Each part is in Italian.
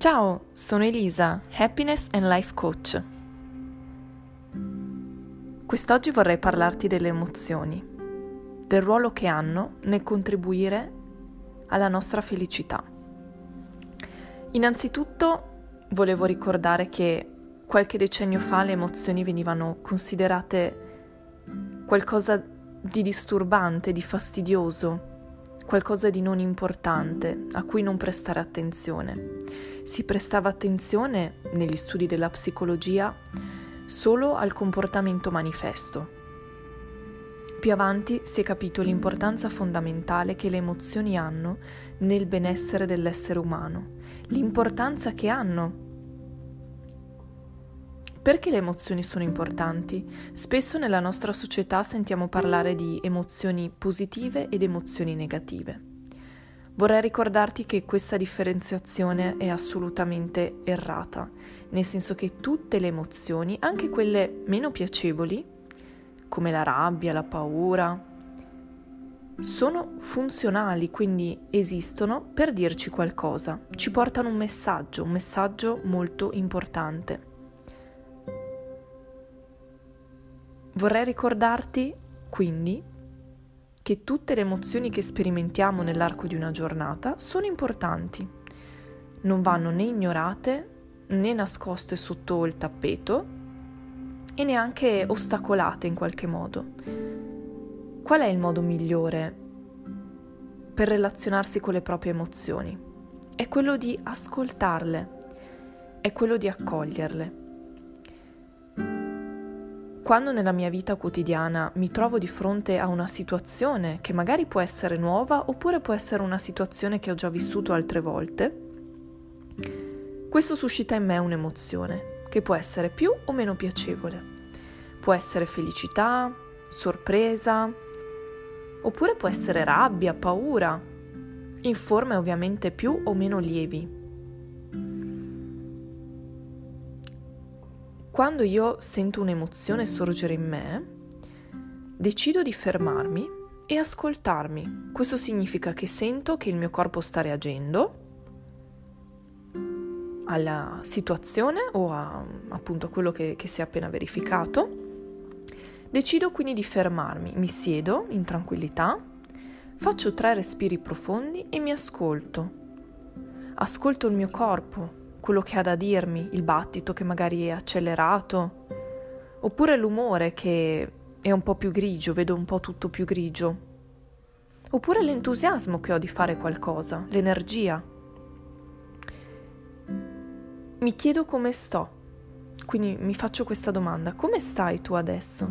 Ciao, sono Elisa, Happiness and Life Coach. Quest'oggi vorrei parlarti delle emozioni, del ruolo che hanno nel contribuire alla nostra felicità. Innanzitutto volevo ricordare che qualche decennio fa le emozioni venivano considerate qualcosa di disturbante, di fastidioso, qualcosa di non importante a cui non prestare attenzione. Si prestava attenzione negli studi della psicologia solo al comportamento manifesto. Più avanti si è capito l'importanza fondamentale che le emozioni hanno nel benessere dell'essere umano, l'importanza che hanno perché le emozioni sono importanti? Spesso nella nostra società sentiamo parlare di emozioni positive ed emozioni negative. Vorrei ricordarti che questa differenziazione è assolutamente errata, nel senso che tutte le emozioni, anche quelle meno piacevoli, come la rabbia, la paura, sono funzionali, quindi esistono per dirci qualcosa, ci portano un messaggio, un messaggio molto importante. Vorrei ricordarti, quindi, che tutte le emozioni che sperimentiamo nell'arco di una giornata sono importanti. Non vanno né ignorate né nascoste sotto il tappeto e neanche ostacolate in qualche modo. Qual è il modo migliore per relazionarsi con le proprie emozioni? È quello di ascoltarle, è quello di accoglierle. Quando nella mia vita quotidiana mi trovo di fronte a una situazione che magari può essere nuova oppure può essere una situazione che ho già vissuto altre volte, questo suscita in me un'emozione che può essere più o meno piacevole. Può essere felicità, sorpresa, oppure può essere rabbia, paura, in forme ovviamente più o meno lievi. Quando io sento un'emozione sorgere in me, decido di fermarmi e ascoltarmi. Questo significa che sento che il mio corpo sta reagendo alla situazione o a, appunto a quello che, che si è appena verificato. Decido quindi di fermarmi, mi siedo in tranquillità, faccio tre respiri profondi e mi ascolto. Ascolto il mio corpo, quello che ha da dirmi, il battito che magari è accelerato, oppure l'umore che è un po' più grigio, vedo un po' tutto più grigio, oppure l'entusiasmo che ho di fare qualcosa, l'energia. Mi chiedo come sto, quindi mi faccio questa domanda, come stai tu adesso?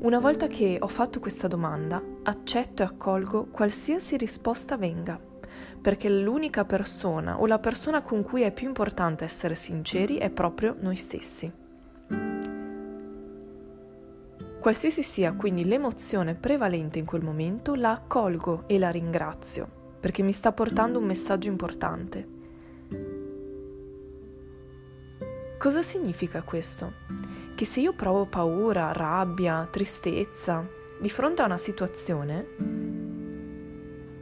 Una volta che ho fatto questa domanda, accetto e accolgo qualsiasi risposta venga perché l'unica persona o la persona con cui è più importante essere sinceri è proprio noi stessi. Qualsiasi sia quindi l'emozione prevalente in quel momento, la accolgo e la ringrazio, perché mi sta portando un messaggio importante. Cosa significa questo? Che se io provo paura, rabbia, tristezza di fronte a una situazione,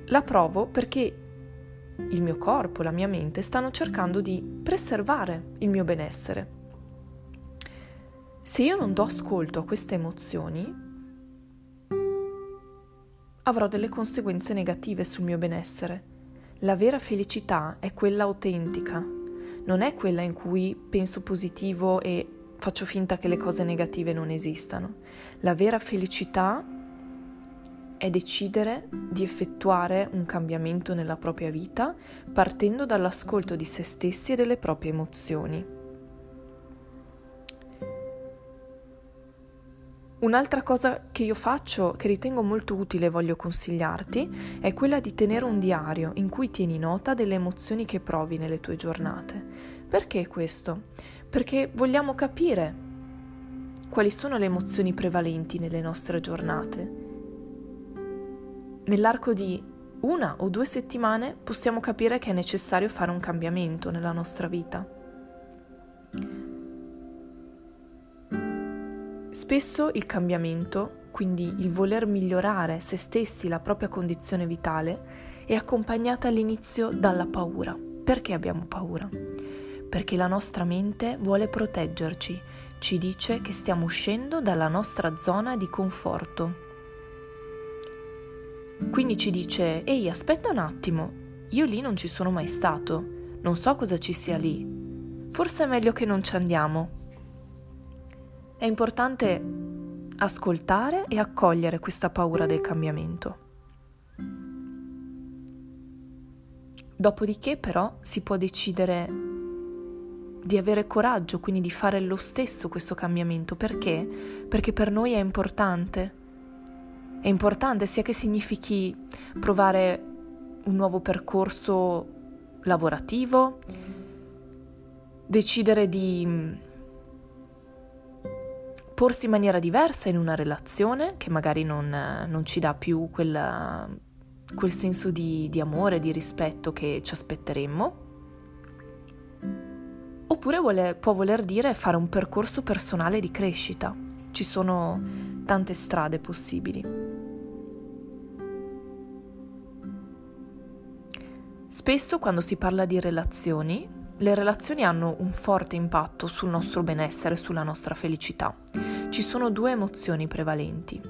la provo perché il mio corpo, la mia mente stanno cercando di preservare il mio benessere. Se io non do ascolto a queste emozioni, avrò delle conseguenze negative sul mio benessere. La vera felicità è quella autentica, non è quella in cui penso positivo e faccio finta che le cose negative non esistano. La vera felicità è decidere di effettuare un cambiamento nella propria vita partendo dall'ascolto di se stessi e delle proprie emozioni. Un'altra cosa che io faccio, che ritengo molto utile e voglio consigliarti, è quella di tenere un diario in cui tieni nota delle emozioni che provi nelle tue giornate. Perché questo? Perché vogliamo capire quali sono le emozioni prevalenti nelle nostre giornate nell'arco di una o due settimane possiamo capire che è necessario fare un cambiamento nella nostra vita. Spesso il cambiamento, quindi il voler migliorare se stessi, la propria condizione vitale, è accompagnata all'inizio dalla paura. Perché abbiamo paura? Perché la nostra mente vuole proteggerci, ci dice che stiamo uscendo dalla nostra zona di conforto. Quindi ci dice, ehi, aspetta un attimo, io lì non ci sono mai stato, non so cosa ci sia lì, forse è meglio che non ci andiamo. È importante ascoltare e accogliere questa paura del cambiamento. Dopodiché però si può decidere di avere coraggio, quindi di fare lo stesso questo cambiamento. Perché? Perché per noi è importante. È importante sia che significhi provare un nuovo percorso lavorativo, decidere di mm, porsi in maniera diversa in una relazione che magari non, non ci dà più quel, quel senso di, di amore, di rispetto che ci aspetteremmo oppure vuole, può voler dire fare un percorso personale di crescita. Ci sono tante strade possibili. Spesso quando si parla di relazioni, le relazioni hanno un forte impatto sul nostro benessere, sulla nostra felicità. Ci sono due emozioni prevalenti.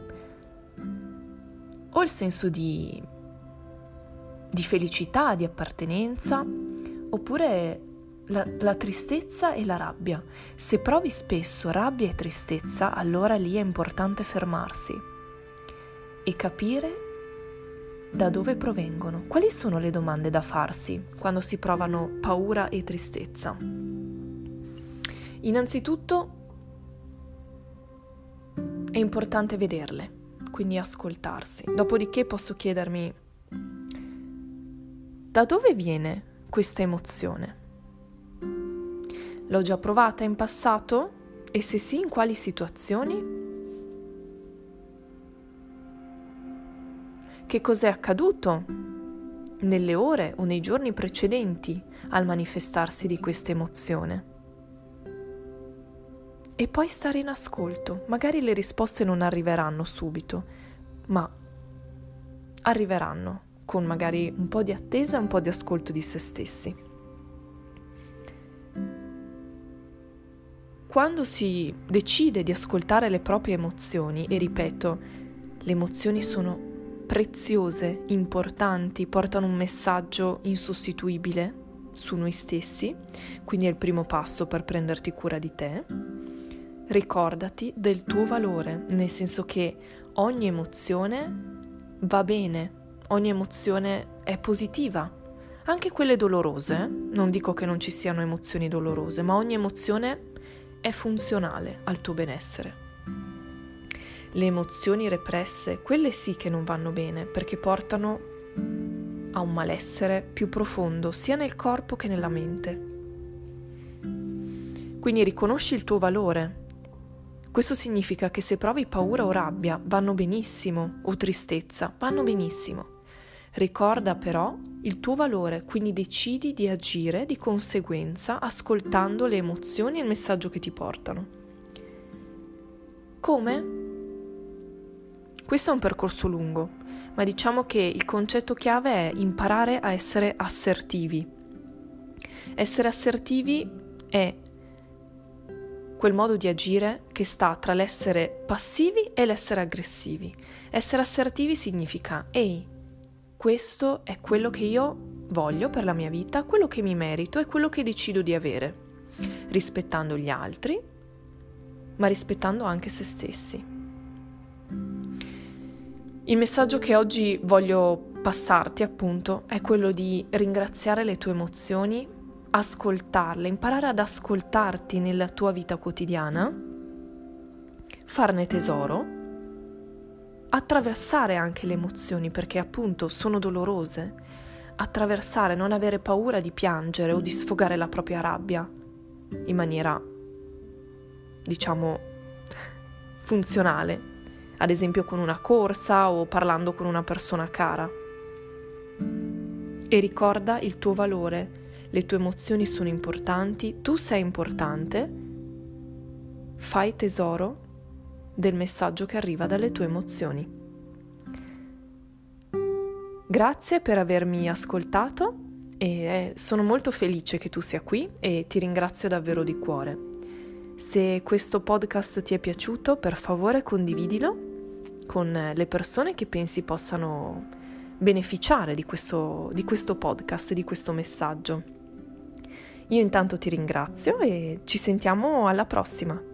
O il senso di, di felicità, di appartenenza, oppure la, la, tristezza e la rabbia. Se provi spesso rabbia e tristezza, allora lì è importante fermarsi e capire da dove provengono. Quali sono le domande da farsi quando si provano paura e tristezza? Innanzitutto è importante vederle, quindi ascoltarsi. Dopodiché posso chiedermi da dove viene questa emozione? L'ho già provata in passato? E se sì, in quali situazioni? Che cos'è accaduto nelle ore o nei giorni precedenti al manifestarsi di questa emozione? E poi stare in ascolto. Magari le risposte non arriveranno subito, ma arriveranno con magari un po' di attesa e un po' di ascolto di se stessi. Quando si decide di ascoltare le proprie emozioni, e ripeto, le emozioni sono preziose, importanti, portano un messaggio insostituibile su noi stessi, quindi è il primo passo per prenderti cura di te. Ricordati del tuo valore, nel senso che ogni emozione va bene, ogni emozione è positiva, anche quelle dolorose, non dico che non ci siano emozioni dolorose, ma ogni emozione è funzionale al tuo benessere. Le emozioni represse, quelle sì che non vanno bene perché portano a un malessere più profondo sia nel corpo che nella mente. Quindi riconosci il tuo valore. Questo significa che se provi paura o rabbia vanno benissimo, o tristezza vanno benissimo. Ricorda però il tuo valore, quindi decidi di agire di conseguenza ascoltando le emozioni e il messaggio che ti portano. Come? Questo è un percorso lungo, ma diciamo che il concetto chiave è imparare a essere assertivi. Essere assertivi è quel modo di agire che sta tra l'essere passivi e l'essere aggressivi. Essere assertivi significa, ehi, questo è quello che io voglio per la mia vita, quello che mi merito e quello che decido di avere, rispettando gli altri, ma rispettando anche se stessi. Il messaggio che oggi voglio passarti appunto è quello di ringraziare le tue emozioni, ascoltarle, imparare ad ascoltarti nella tua vita quotidiana, farne tesoro attraversare anche le emozioni perché appunto sono dolorose, attraversare, non avere paura di piangere o di sfogare la propria rabbia in maniera, diciamo, funzionale, ad esempio con una corsa o parlando con una persona cara. E ricorda il tuo valore, le tue emozioni sono importanti, tu sei importante, fai tesoro del messaggio che arriva dalle tue emozioni. Grazie per avermi ascoltato e sono molto felice che tu sia qui e ti ringrazio davvero di cuore. Se questo podcast ti è piaciuto, per favore condividilo con le persone che pensi possano beneficiare di questo, di questo podcast, di questo messaggio. Io intanto ti ringrazio e ci sentiamo alla prossima.